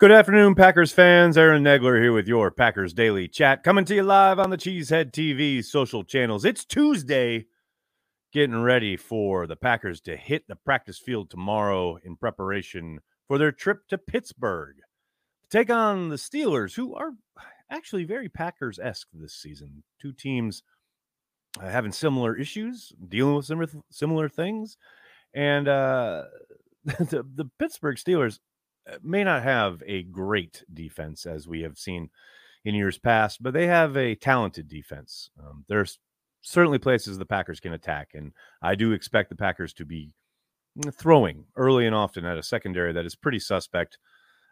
Good afternoon, Packers fans. Aaron Nagler here with your Packers Daily Chat, coming to you live on the Cheesehead TV social channels. It's Tuesday, getting ready for the Packers to hit the practice field tomorrow in preparation for their trip to Pittsburgh to take on the Steelers, who are actually very Packers esque this season. Two teams uh, having similar issues, dealing with similar, similar things. And uh, the, the Pittsburgh Steelers may not have a great defense as we have seen in years past, but they have a talented defense. Um, there's certainly places the Packers can attack, and I do expect the Packers to be mm, throwing early and often at a secondary that is pretty suspect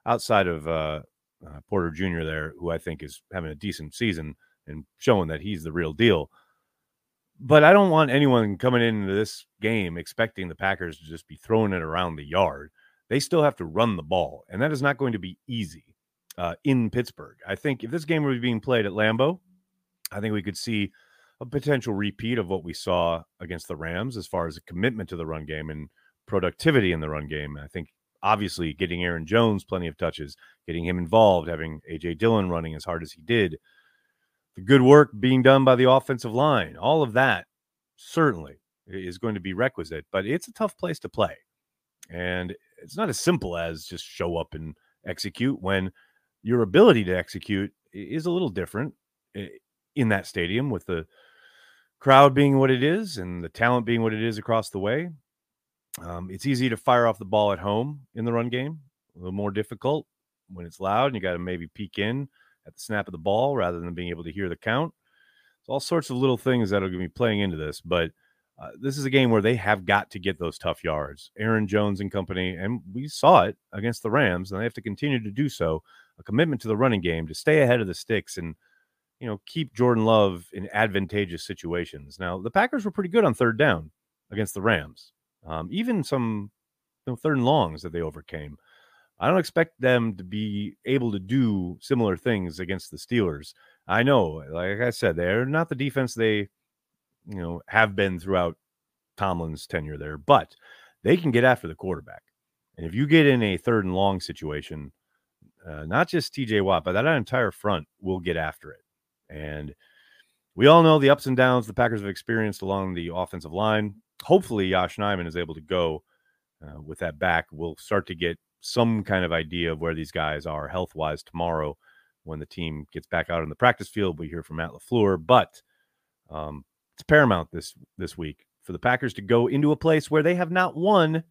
outside of uh, uh, Porter Jr. there, who I think is having a decent season and showing that he's the real deal. But I don't want anyone coming into this game expecting the Packers to just be throwing it around the yard they still have to run the ball, and that is not going to be easy uh, in Pittsburgh. I think if this game were being played at Lambeau, I think we could see a potential repeat of what we saw against the Rams as far as a commitment to the run game and productivity in the run game. I think obviously getting Aaron Jones plenty of touches, getting him involved, having AJ Dillon running as hard as he did, the good work being done by the offensive line, all of that certainly is going to be requisite, but it's a tough place to play. And it's not as simple as just show up and execute when your ability to execute is a little different in that stadium with the crowd being what it is and the talent being what it is across the way. Um, it's easy to fire off the ball at home in the run game, a little more difficult when it's loud and you got to maybe peek in at the snap of the ball rather than being able to hear the count. It's all sorts of little things that are going to be playing into this, but uh, this is a game where they have got to get those tough yards. Aaron Jones and company, and we saw it against the Rams, and they have to continue to do so. A commitment to the running game to stay ahead of the sticks and you know keep Jordan Love in advantageous situations. Now the Packers were pretty good on third down against the Rams, um, even some you know, third and longs that they overcame. I don't expect them to be able to do similar things against the Steelers. I know, like I said, they're not the defense they you know, have been throughout Tomlin's tenure there, but they can get after the quarterback. And if you get in a third and long situation, uh, not just TJ Watt, but that entire front will get after it. And we all know the ups and downs the Packers have experienced along the offensive line. Hopefully, Yosh Nijman is able to go uh, with that back. We'll start to get some kind of idea of where these guys are health wise tomorrow when the team gets back out in the practice field. We hear from Matt LaFleur, but um, it's paramount this this week for the Packers to go into a place where they have not won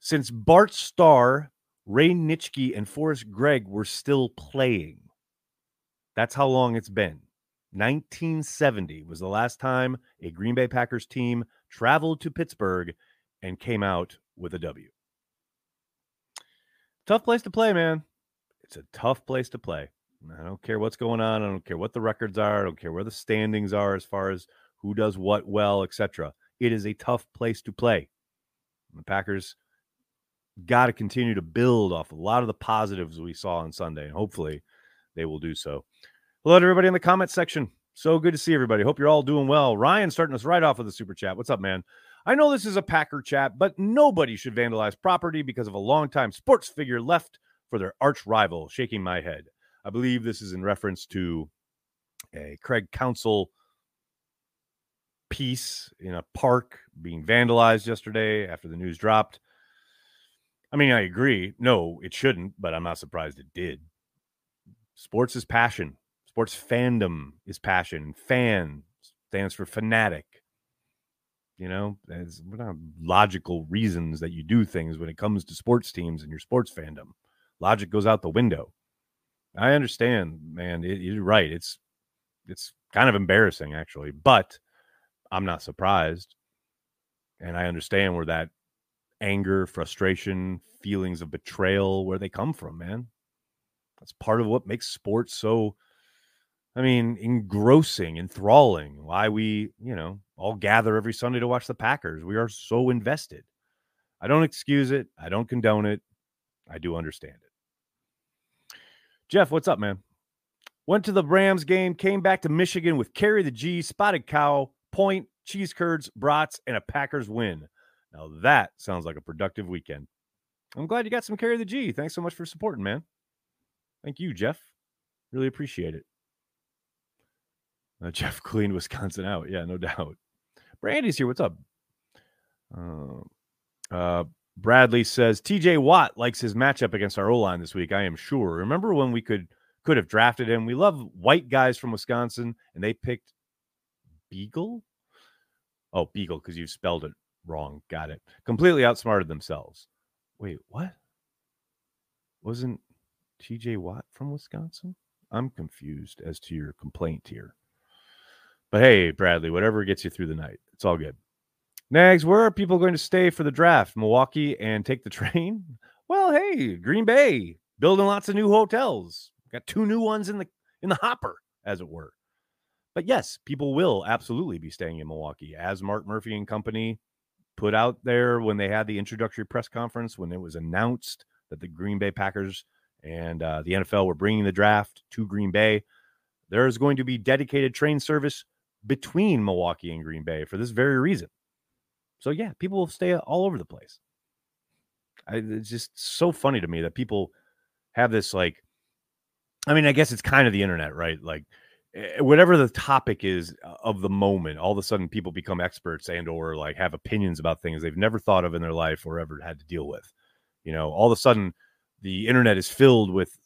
since Bart Starr, Ray Nitschke, and Forrest Gregg were still playing. That's how long it's been. 1970 was the last time a Green Bay Packers team traveled to Pittsburgh and came out with a W. Tough place to play, man. It's a tough place to play. I don't care what's going on. I don't care what the records are. I don't care where the standings are as far as who does what well, etc. It is a tough place to play. The Packers got to continue to build off a lot of the positives we saw on Sunday, and hopefully they will do so. Hello to everybody in the comment section. So good to see everybody. Hope you're all doing well. Ryan starting us right off with a super chat. What's up, man? I know this is a Packer chat, but nobody should vandalize property because of a longtime sports figure left for their arch rival. Shaking my head. I believe this is in reference to a Craig Counsell piece in a park being vandalized yesterday after the news dropped. I mean, I agree. No, it shouldn't, but I'm not surprised it did. Sports is passion. Sports fandom is passion. Fan stands for fanatic. You know, there's not logical reasons that you do things when it comes to sports teams and your sports fandom. Logic goes out the window. I understand, man. It, you're right. It's it's kind of embarrassing, actually, but I'm not surprised, and I understand where that anger, frustration, feelings of betrayal, where they come from, man. That's part of what makes sports so I mean, engrossing, enthralling. Why we, you know, all gather every Sunday to watch the Packers. We are so invested. I don't excuse it. I don't condone it. I do understand it. Jeff, what's up, man? Went to the Rams game, came back to Michigan with carry the G, spotted cow, point, cheese curds, brats, and a Packers win. Now that sounds like a productive weekend. I'm glad you got some carry the G. Thanks so much for supporting, man. Thank you, Jeff. Really appreciate it. Uh, Jeff cleaned Wisconsin out. Yeah, no doubt. Brandy's here. What's up? Uh, uh, Bradley says TJ Watt likes his matchup against our O line this week. I am sure. Remember when we could could have drafted him? We love white guys from Wisconsin, and they picked Beagle. Oh, Beagle, because you spelled it wrong. Got it. Completely outsmarted themselves. Wait, what? Wasn't TJ Watt from Wisconsin? I'm confused as to your complaint here. But hey, Bradley, whatever gets you through the night, it's all good. Nags, where are people going to stay for the draft? Milwaukee and take the train? Well, hey, Green Bay building lots of new hotels. Got two new ones in the in the hopper, as it were. But yes, people will absolutely be staying in Milwaukee, as Mark Murphy and company put out there when they had the introductory press conference when it was announced that the Green Bay Packers and uh, the NFL were bringing the draft to Green Bay. There is going to be dedicated train service between Milwaukee and Green Bay for this very reason. So yeah, people will stay all over the place. I, it's just so funny to me that people have this like. I mean, I guess it's kind of the internet, right? Like eh, whatever the topic is uh, of the moment, all of a sudden people become experts and or like have opinions about things they've never thought of in their life or ever had to deal with. You know, all of a sudden the internet is filled with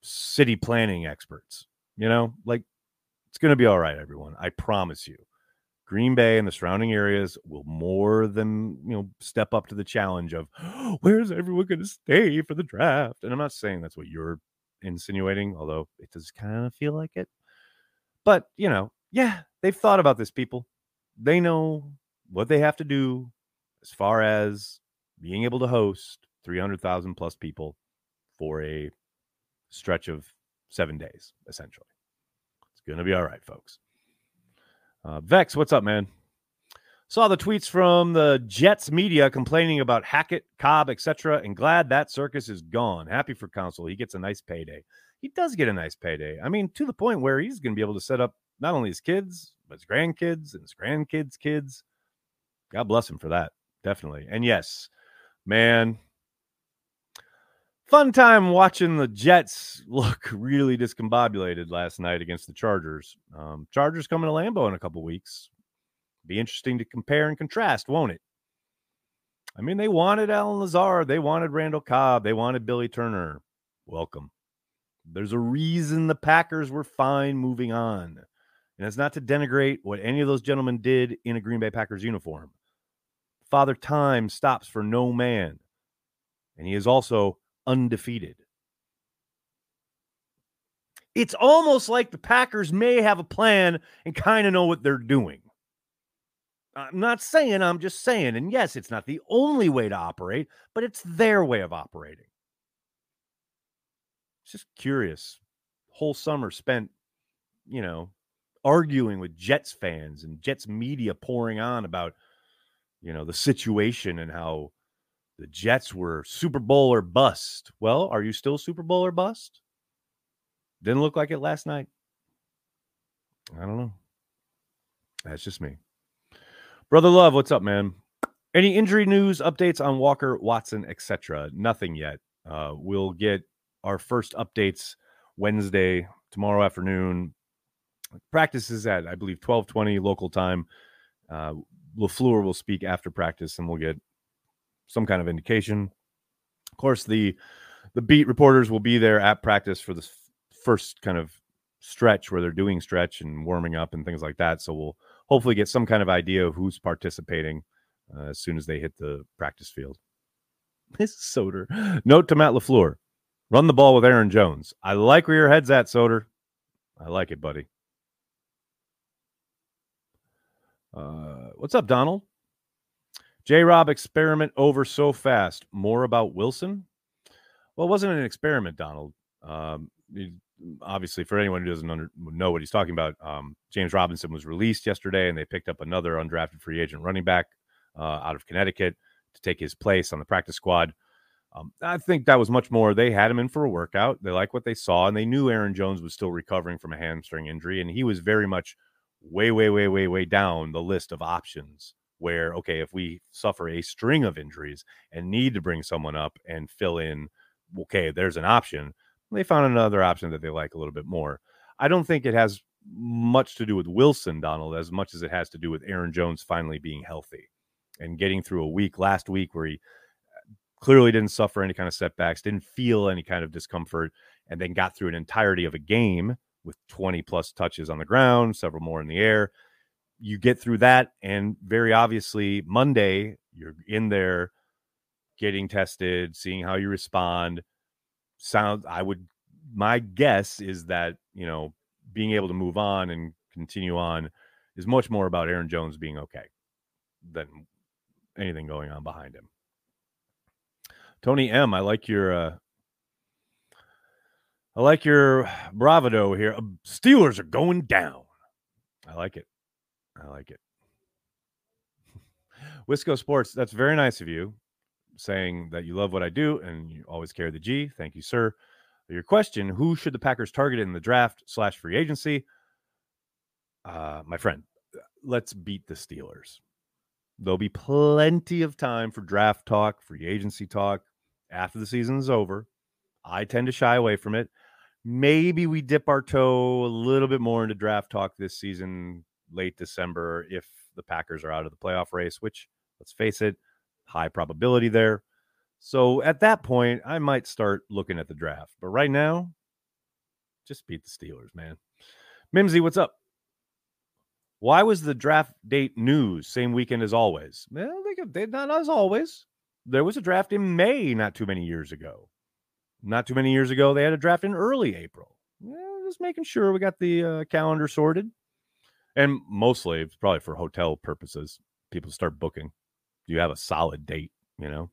city planning experts. You know, like it's going to be all right, everyone. I promise you. Green Bay and the surrounding areas will more than you know step up to the challenge of where's everyone going to stay for the draft. And I'm not saying that's what you're insinuating, although it does kind of feel like it. But you know, yeah, they've thought about this. People, they know what they have to do as far as being able to host 300,000 plus people for a stretch of seven days, essentially. It's going to be all right, folks. Uh, Vex, what's up, man? Saw the tweets from the Jets media complaining about Hackett, Cobb, etc., and glad that circus is gone. Happy for Counsell. He gets a nice payday. He does get a nice payday. I mean, to the point where he's going to be able to set up not only his kids, but his grandkids and his grandkids' kids. God bless him for that. Definitely. And yes, man, fun time watching the Jets look really discombobulated last night against the Chargers. Um, Chargers coming to Lambeau in a couple weeks. Be interesting to compare and contrast, won't it? I mean, they wanted Allen Lazard, they wanted Randall Cobb, they wanted Billy Turner. Welcome. There's a reason the Packers were fine moving on. And it's not to denigrate what any of those gentlemen did in a Green Bay Packers uniform. Father Time stops for no man. And he is also undefeated. It's almost like the Packers may have a plan and kind of know what they're doing. I'm not saying, I'm just saying. And yes, it's not the only way to operate, but it's their way of operating. It's just curious. Whole summer spent, you know, arguing with Jets fans and Jets media pouring on about, you know, the situation and how the Jets were Super Bowl or bust. Well, are you still Super Bowl or bust? Didn't look like it last night. I don't know. That's just me. Brother Love, what's up, man? Any injury news, updates on Walker, Watson, etc.? Nothing yet. Uh, we'll get our first updates Wednesday, tomorrow afternoon. Practice is at, I believe, 1220 local time. Uh, LaFleur will speak after practice and we'll get some kind of indication. Of course, the the beat reporters will be there at practice for the first kind of stretch where they're doing stretch and warming up and things like that. So we'll hopefully get some kind of idea of who's participating uh, as soon as they hit the practice field. This Soder. Note to Matt LaFleur. Run the ball with Aaron Jones. I like where your head's at, Soder. I like it, buddy. Uh, what's up, Donald? J Rob experiment over so fast. More about Wilson? Well, it wasn't an experiment, Donald. Um, obviously, for anyone who doesn't under, know what he's talking about, um, James Robinson was released yesterday, and they picked up another undrafted free agent running back uh, out of Connecticut to take his place on the practice squad. Um, I think that was much more. They had him in for a workout. They like what they saw, and they knew Aaron Jones was still recovering from a hamstring injury, and he was very much way, way, way, way, way down the list of options. Where okay, if we suffer a string of injuries and need to bring someone up and fill in, okay, there's an option. They found another option that they like a little bit more. I don't think it has much to do with Wilson, Donald, as much as it has to do with Aaron Jones finally being healthy and getting through a week last week where he uh, clearly didn't suffer any kind of setbacks, didn't feel any kind of discomfort, and then got through an entirety of a game with 20 plus touches on the ground, several more in the air. You get through that, and very obviously, Monday, you're in there getting tested, seeing how you respond. Sound, I would, my guess is that, you know, being able to move on and continue on is much more about Aaron Jones being okay than anything going on behind him. Tony M, I like your uh I like your bravado here. Uh, Steelers are going down. I like it. I like it. Wisco Sports, that's very nice of you saying that you love what I do and you always carry the G. Thank you, sir. Your question Who should the Packers target in the draft slash free agency? Uh, my friend, let's beat the Steelers. There'll be plenty of time for draft talk, free agency talk after the season is over. I tend to shy away from it. Maybe we dip our toe a little bit more into draft talk this season, late December, if the Packers are out of the playoff race, which, let's face it, high probability there. So at that point, I might start looking at the draft. But right now, just beat the Steelers, man. Mimsy, what's up? Why was the draft date news same weekend as always? Well, they, not as always. There was a draft in May not too many years ago. Not too many years ago, they had a draft in early April. Yeah, just making sure we got the uh, calendar sorted. And mostly, it's probably for hotel purposes. People start booking. You have a solid date, you know.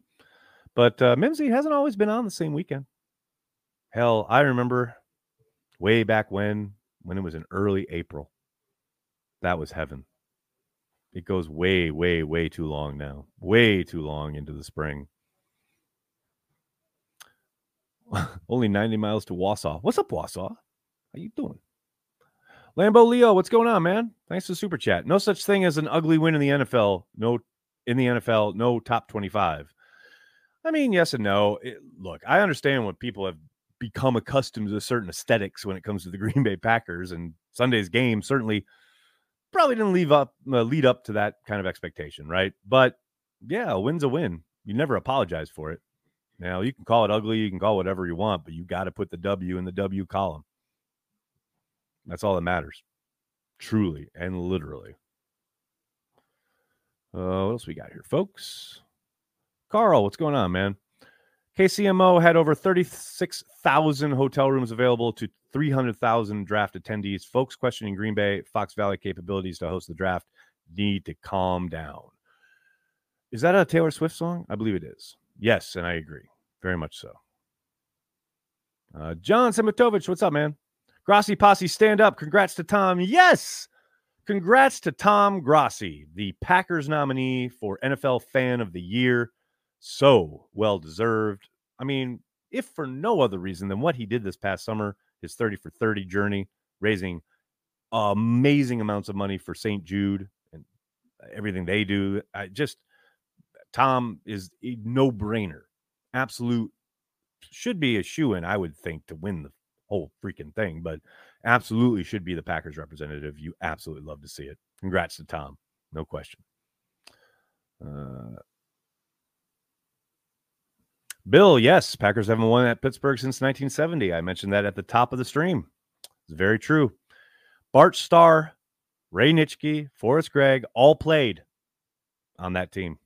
But uh, Mimsy hasn't always been on the same weekend. Hell, I remember way back when, when it was in early April. That was heaven. It goes way, way, way too long now. Way too long into the spring. Only 90 miles to Wausau. What's up, Wausau? How you doing? Lambo Leo, what's going on, man? Thanks for super chat. No such thing as an ugly win in the NFL. No in the NFL, no top 25. I mean, yes and no. It, look, I understand when people have become accustomed to certain aesthetics when it comes to the Green Bay Packers and Sunday's game certainly probably didn't leave up uh, lead up to that kind of expectation, right? But yeah, a win's a win. You never apologize for it. Now you can call it ugly, you can call whatever you want, but you got to put the W in the W column. That's all that matters, truly and literally. Uh, what else we got here, folks? Carl, what's going on, man? KCMO had over 36,000 hotel rooms available to 300,000 draft attendees. Folks questioning Green Bay, Fox Valley capabilities to host the draft need to calm down. Is that a Taylor Swift song? I believe it is. Yes, and I agree. Very much so. Uh, John Simitovich, what's up, man? Grossi Posse, stand up. Congrats to Tom. Yes. Congrats to Tom Grossi, the Packers nominee for NFL Fan of the Year. So well deserved. I mean, if for no other reason than what he did this past summer, his 30 for 30 journey, raising amazing amounts of money for St. Jude and everything they do. I just Tom is a no brainer, absolute should be a shoe in, I would think, to win the whole freaking thing, but absolutely should be the Packers representative. You absolutely love to see it. Congrats to Tom, no question. Uh, Bill, yes, Packers haven't won at Pittsburgh since 1970. I mentioned that at the top of the stream. It's very true. Bart Starr, Ray Nitschke, Forrest Gregg all played on that team.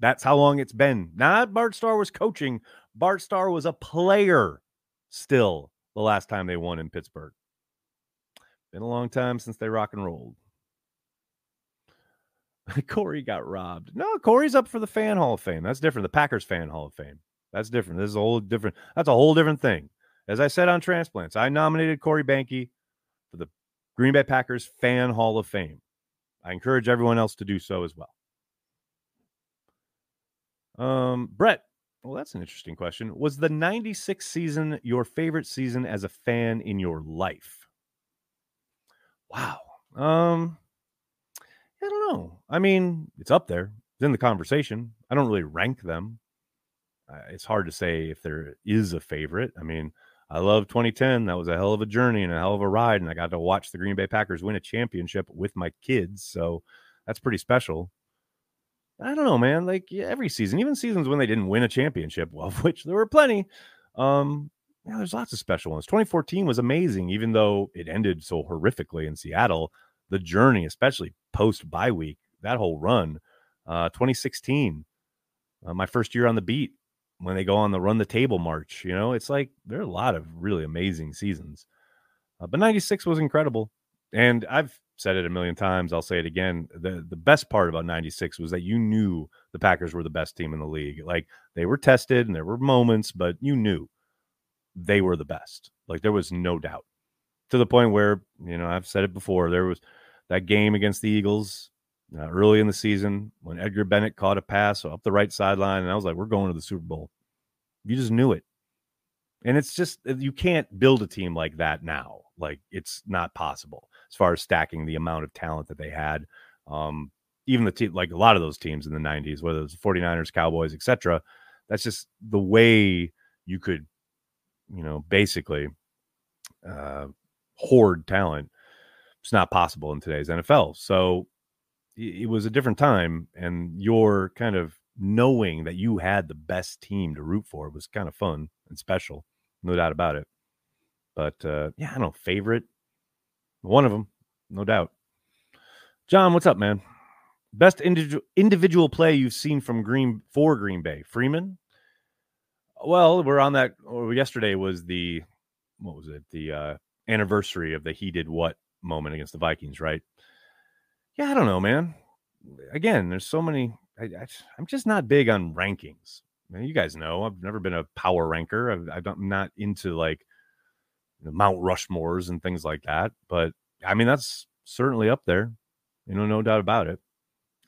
That's how long it's been. Not Bart Starr was coaching. Bart Starr was a player still the last time they won in Pittsburgh. Been a long time since they rock and rolled. Corey got robbed. No, Corey's up for the fan hall of fame. That's different. The Packers fan hall of fame. That's different. This is a whole different. That's a whole different thing. As I said on transplants, I nominated Corey Behnke for the Green Bay Packers fan hall of fame. I encourage everyone else to do so as well. Um, Brett, well, that's an interesting question. Was the 96 season your favorite season as a fan in your life? Wow. Um, I don't know. I mean, it's up there. It's in the conversation. I don't really rank them. Uh, it's hard to say if there is a favorite. I mean, I love 2010. That was a hell of a journey and a hell of a ride. And I got to watch the Green Bay Packers win a championship with my kids. So that's pretty special. I don't know, man. Like every season, even seasons when they didn't win a championship, well, of which there were plenty. Um, yeah, there's lots of special ones. 2014 was amazing, even though it ended so horrifically in Seattle. The journey, especially post bye week, that whole run. Uh, 2016, uh, my first year on the beat, when they go on the run the table march, you know, it's like there are a lot of really amazing seasons. Uh, but 96 was incredible. And I've said it a million times. I'll say it again. The the best part about 96 was that you knew the Packers were the best team in the league. Like they were tested and there were moments, but you knew they were the best. Like there was no doubt. To the point where, you know, I've said it before, there was that game against the Eagles uh, early in the season when Edgar Bennett caught a pass up the right sideline and I was like, we're going to the Super Bowl. You just knew it. And it's just you can't build a team like that now. Like it's not possible as far as stacking the amount of talent that they had. Um, even the team, like a lot of those teams in the 90s, whether it's 49ers, Cowboys, etc. That's just the way you could, you know, basically uh, hoard talent. It's not possible in today's NFL. So it was a different time, and your kind of knowing that you had the best team to root for was kind of fun and special, no doubt about it. But uh, yeah, I don't know, favorite one of them, no doubt. John, what's up, man? Best individual individual play you've seen from Green for Green Bay, Freeman. Well, we're on that. yesterday was the what was it? The uh, anniversary of the he did what moment against the Vikings, right? Yeah, I don't know, man. Again, there's so many. I, am just not big on rankings. you guys know I've never been a power ranker. I've, I'm not into like Mount Rushmores and things like that. But I mean, that's certainly up there. You know, no doubt about it.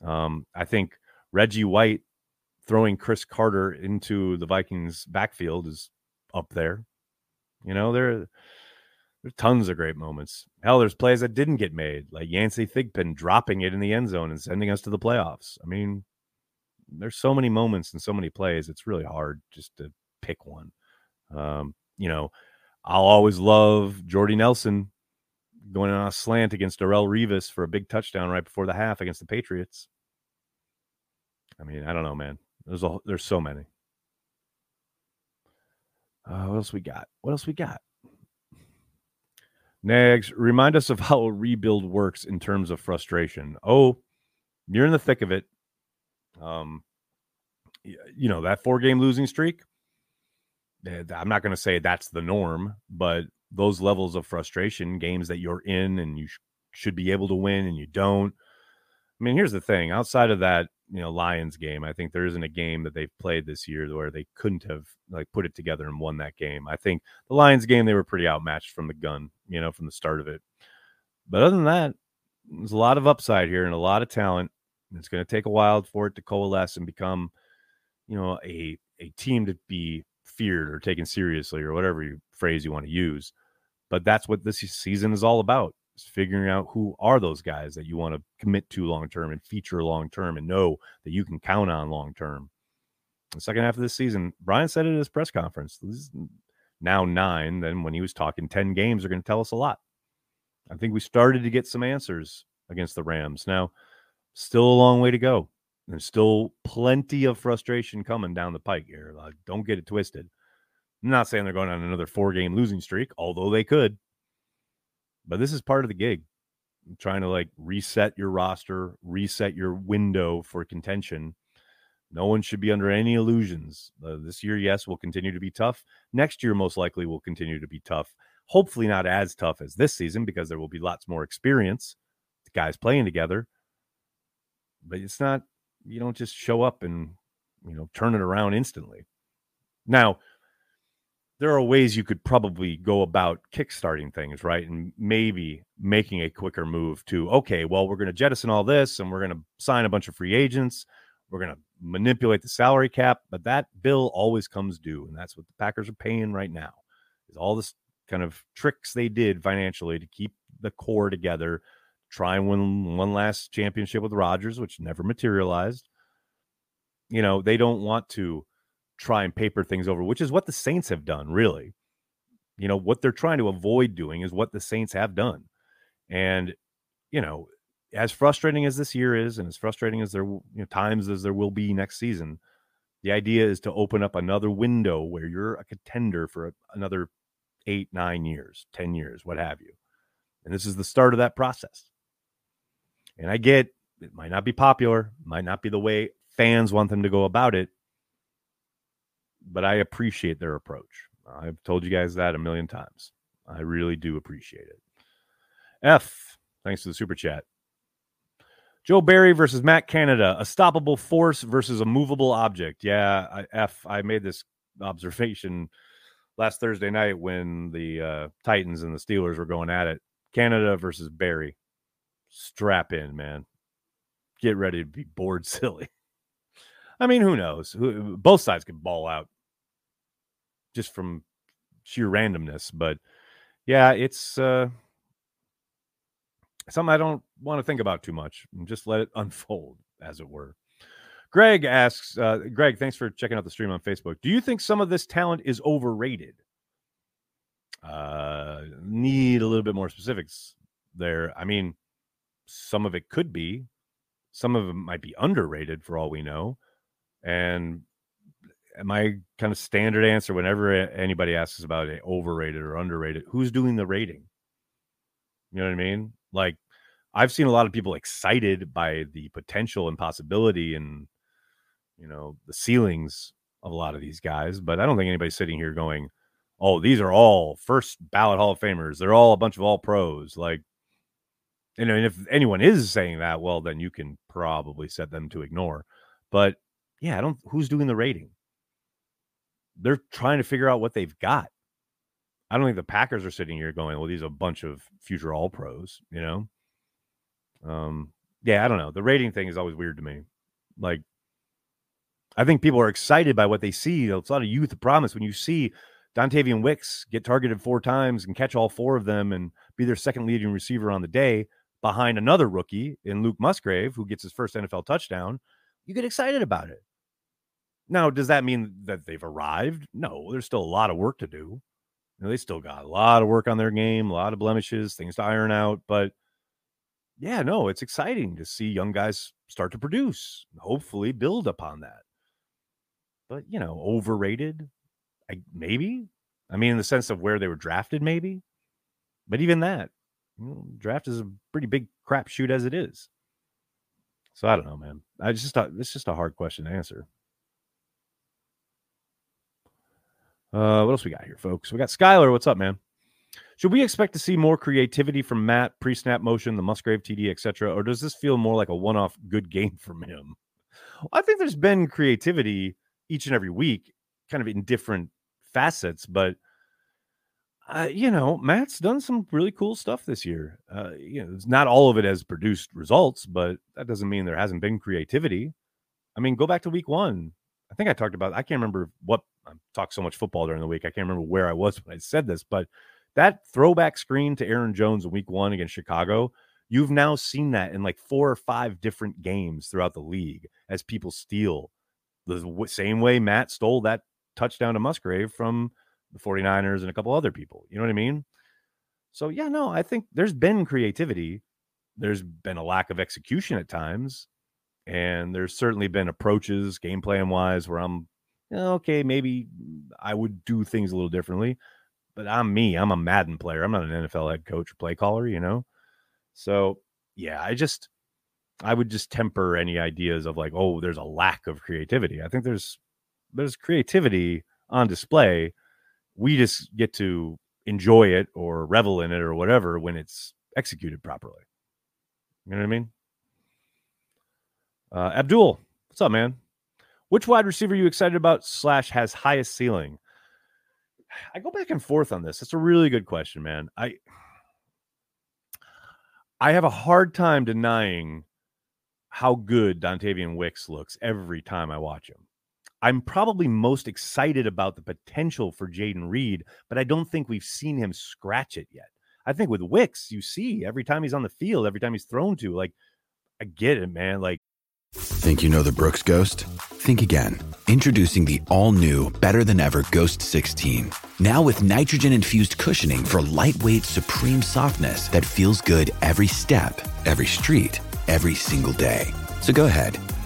Um, I think Reggie White throwing Cris Carter into the Vikings backfield is up there. You know, there there are tons of great moments. Hell, there's plays that didn't get made, like Yancey Thigpen dropping it in the end zone and sending us to the playoffs. I mean, there's so many moments and so many plays. It's really hard just to pick one. Um, you know, I'll always love Jordy Nelson going on a slant against Darrelle Revis for a big touchdown right before the half against the Patriots. I mean, I don't know, man. There's a, there's so many. Uh, what else we got? What else we got? Nags, remind us of how rebuild works in terms of frustration. Oh, you're in the thick of it. Um, you know that four game losing streak. Eh, I'm not going to say that's the norm, but those levels of frustration, games that you're in and you sh- should be able to win and you don't. I mean, here's the thing outside of that, you know, Lions game, I think there isn't a game that they've played this year where they couldn't have like put it together and won that game. I think the Lions game, they were pretty outmatched from the gun, you know, from the start of it. But other than that, there's a lot of upside here and a lot of talent. It's going to take a while for it to coalesce and become, you know, a a team to be feared or taken seriously or whatever phrase you want to use. But that's what this season is all about. is figuring out who are those guys that you want to commit to long term and feature long term and know that you can count on long term. The second half of this season, Brian said it at his press conference. This is now nine. Then when he was talking 10 games are going to tell us a lot. I think we started to get some answers against the Rams. Now, still a long way to go. There's still plenty of frustration coming down the pike here. Like, don't get it twisted. I'm not saying they're going on another four game losing streak, although they could. But this is part of the gig. I'm trying to like reset your roster, reset your window for contention. No one should be under any illusions. Uh, this year, yes, will continue to be tough. Next year, most likely, will continue to be tough. Hopefully, not as tough as this season because there will be lots more experience, the guys playing together. But it's not, you don't just show up and, you know, turn it around instantly. Now, there are ways you could probably go about kickstarting things, right? And maybe making a quicker move to, okay, well, we're going to jettison all this and we're going to sign a bunch of free agents. We're going to manipulate the salary cap, but that bill always comes due. And that's what the Packers are paying right now is all this kind of tricks they did financially to keep the core together, try and win one last championship with Rodgers, which never materialized. You know, they don't want to try and paper things over, which is what the Saints have done, really. You know, what they're trying to avoid doing is what the Saints have done. And, you know, as frustrating as this year is, and as frustrating as there you know, times as there will be next season, the idea is to open up another window where you're a contender for another eight, nine years, 10 years, what have you. And this is the start of that process. And I get it might not be popular, might not be the way fans want them to go about it, but I appreciate their approach. I've told you guys that a million times. I really do appreciate it. F, thanks to the super chat. Joe Barry versus Matt Canada, a stoppable force versus a movable object. Yeah, I, F, I made this observation last Thursday night when the uh, Titans and the Steelers were going at it. Canada versus Barry. Strap in, man. Get ready to be bored silly. I mean, who knows? Both sides could ball out just from sheer randomness. But yeah, it's uh, something I don't want to think about too much. Just let it unfold, as it were. Greg asks, uh, Greg, thanks for checking out the stream on Facebook. Do you think some of this talent is overrated? Uh, need a little bit more specifics there. I mean, some of it could be, some of it might be underrated for all we know. And my kind of standard answer whenever anybody asks about it, overrated or underrated, who's doing the rating? You know what I mean? Like, I've seen a lot of people excited by the potential and possibility and, you know, the ceilings of a lot of these guys, but I don't think anybody's sitting here going, oh, these are all first ballot Hall of Famers. They're all a bunch of all pros. Like, know, and if anyone is saying that, well, then you can probably set them to ignore. But yeah, I don't, who's doing the rating? they're trying to figure out what they've got. I don't think the Packers are sitting here going, "Well, these are a bunch of future All Pros," you know. Um, yeah, I don't know. The rating thing is always weird to me. Like, I think people are excited by what they see. It's a lot of youth promise when you see Dontayvion Wicks get targeted four times and catch all four of them and be their second leading receiver on the day behind another rookie in Luke Musgrave, who gets his first NFL touchdown. You get excited about it. Now, does that mean that they've arrived? No, there's still a lot of work to do. You know, they still got a lot of work on their game, a lot of blemishes, things to iron out. But yeah, no, it's exciting to see young guys start to produce, hopefully build upon that. But, you know, overrated, I, maybe. I mean, in the sense of where they were drafted, maybe. But even that, know, draft is a pretty big crapshoot as it is. So I don't know, man. I just thought it's just a hard question to answer. Uh, what else we got here, folks? We got Skyler. What's up, man? Should we expect to see more creativity from Matt, pre-snap motion, the Musgrave TD, etc., or does this feel more like a one-off good game from him? I think there's been creativity each and every week, kind of in different facets, but uh, you know, Matt's done some really cool stuff this year. Uh, you know, not all of it has produced results, but that doesn't mean there hasn't been creativity. I mean, go back to week one. I think I talked about. I can't remember what I talked so much football during the week. I can't remember where I was when I said this, but that throwback screen to Aaron Jones in week one against Chicago, you've now seen that in like four or five different games throughout the league as people steal the same way Matt stole that touchdown to Musgrave from the 49ers and a couple other people. You know what I mean? So, yeah, no, I think there's been creativity. There's been a lack of execution at times. And there's certainly been approaches, game plan wise, where I'm eh, okay, maybe I would do things a little differently. But I'm me. I'm a Madden player. I'm not an NFL head coach or play caller, you know? So, yeah, I just, I would just temper any ideas of like, oh, there's a lack of creativity. I think there's, there's creativity on display. We just get to enjoy it or revel in it or whatever when it's executed properly. You know what I mean? Uh, Abdul, what's up, man? Which wide receiver you excited about slash has highest ceiling? I go back and forth on this. It's a really good question, man. I I have a hard time denying how good Dontayvion Wicks looks every time I watch him. I'm probably most excited about the potential for Jayden Reed, but I don't think we've seen him scratch it yet. I think with Wicks, you see every time he's on the field, every time he's thrown to, like, I get it, man. Like, think you know the Brooks Ghost? Think again. Introducing the all new, better than ever Ghost 16. Now with nitrogen infused cushioning for lightweight, supreme softness that feels good every step, every street, every single day. So go ahead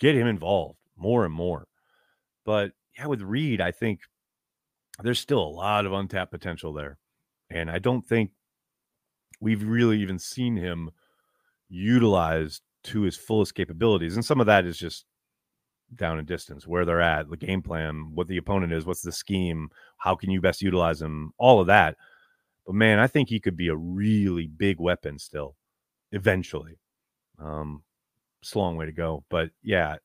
get him involved more and more. But yeah, with Reed, I think there's still a lot of untapped potential there. And I don't think we've really even seen him utilized to his fullest capabilities. And some of that is just down in distance, where they're at, the game plan, what the opponent is, what's the scheme, how can you best utilize him, all of that. But man, I think he could be a really big weapon still, eventually. Um, it's a long way to go. But yeah,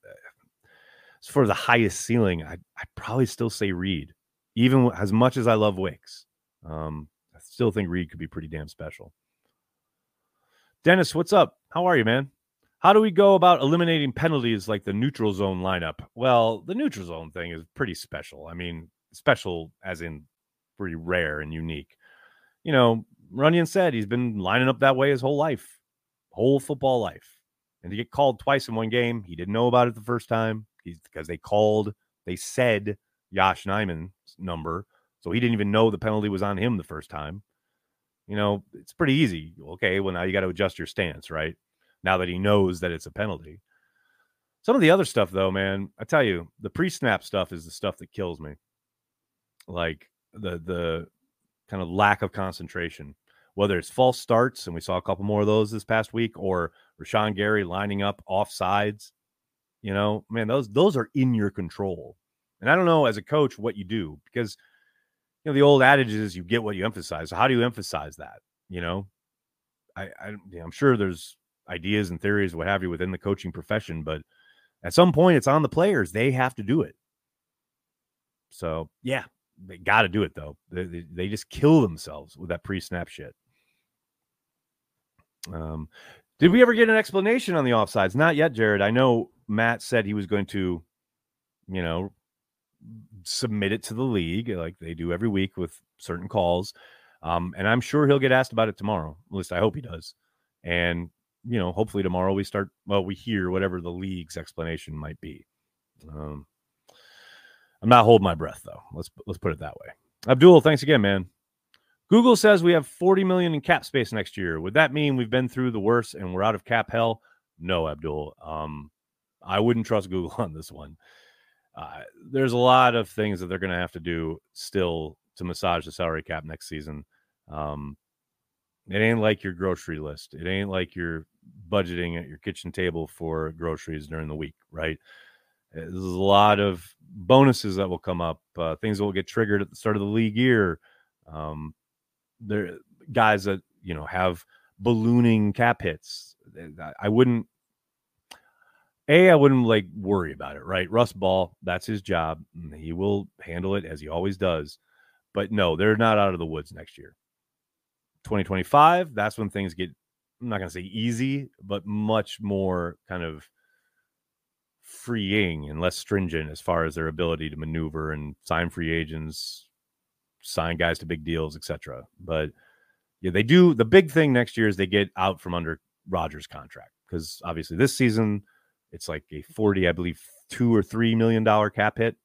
as for the highest ceiling, I I probably still say Reed, even as much as I love Wicks. Um, I still think Reed could be pretty damn special. Dennis, what's up? How are you, man? How do we go about eliminating penalties like the neutral zone lineup? Well, the neutral zone thing is pretty special. I mean, special as in pretty rare and unique. You know, Runyon said he's been lining up that way his whole life, whole football life and to get called twice in one game, he didn't know about it the first time. He's because they called, they said Yosh Nijman's number, so he didn't even know the penalty was on him the first time. You know, it's pretty easy. Okay, well now you got to adjust your stance, right? Now that he knows that it's a penalty. Some of the other stuff, though, man, I tell you, the pre-snap stuff is the stuff that kills me. Like the the kind of lack of concentration, whether it's false starts, and we saw a couple more of those this past week, or Rashan Gary lining up off sides. You know, man, those those are in your control. And I don't know as a coach what you do because you know the old adage is you get what you emphasize. So how do you emphasize that? You know, I, I I'm sure there's ideas and theories, what have you, within the coaching profession, but at some point it's on the players. They have to do it. So yeah, they got to do it though. They, they, they, just kill themselves with that pre-snap shit. Um, did we ever get an explanation on the offsides? Not yet, Jared. I know Matt said he was going to, you know, submit it to the league like they do every week with certain calls. Um, and I'm sure he'll get asked about it tomorrow. At least I hope he does. And, you know, hopefully tomorrow we start, well, we hear whatever the league's explanation might be. Um, I'm not holding my breath though. Let's let's put it that way. Abdul, thanks again, man. Google says we have 40 million in cap space next year. Would that mean we've been through the worst and we're out of cap hell? No, Abdul. Um, I wouldn't trust Google on this one. Uh, there's a lot of things that they're going to have to do still to massage the salary cap next season. Um, It ain't like your grocery list. It ain't like you're budgeting at your kitchen table for groceries during the week, right? Uh, there's a lot of bonuses that will come up, uh, things that will get triggered at the start of the league year. Um, there, guys that you know have ballooning cap hits. Eh, I wouldn't. A, I wouldn't like worry about it, right? Russ Ball, that's his job. He will handle it as he always does. But no, they're not out of the woods next year. 2025, that's when things get, I'm not going to say easy, but much more kind of freeing and less stringent as far as their ability to maneuver and sign free agents, sign guys to big deals, etc. But yeah, they do. The big thing next year is they get out from under Rodgers' contract because obviously this season it's like a 40, I believe, two or three million dollar cap hit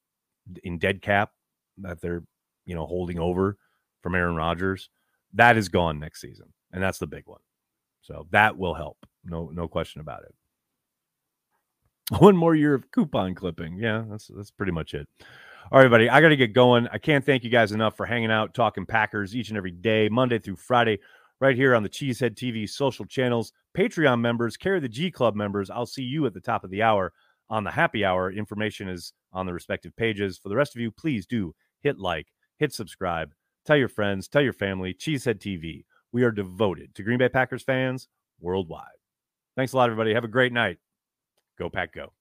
in dead cap that they're you know holding over from Aaron Rodgers. That is gone next season, and that's the big one. So that will help. No, no question about it. One more year of coupon clipping. Yeah, that's that's pretty much it. All right, everybody, I got to get going. I can't thank you guys enough for hanging out, talking Packers each and every day, Monday through Friday, right here on the Cheesehead TV social channels. Patreon members, carry the G Club members. I'll see you at the top of the hour on the happy hour. Information is on the respective pages. For the rest of you, please do hit like, hit subscribe, tell your friends, tell your family. Cheesehead TV. We are devoted to Green Bay Packers fans worldwide. Thanks a lot, everybody. Have a great night. Go Pack Go.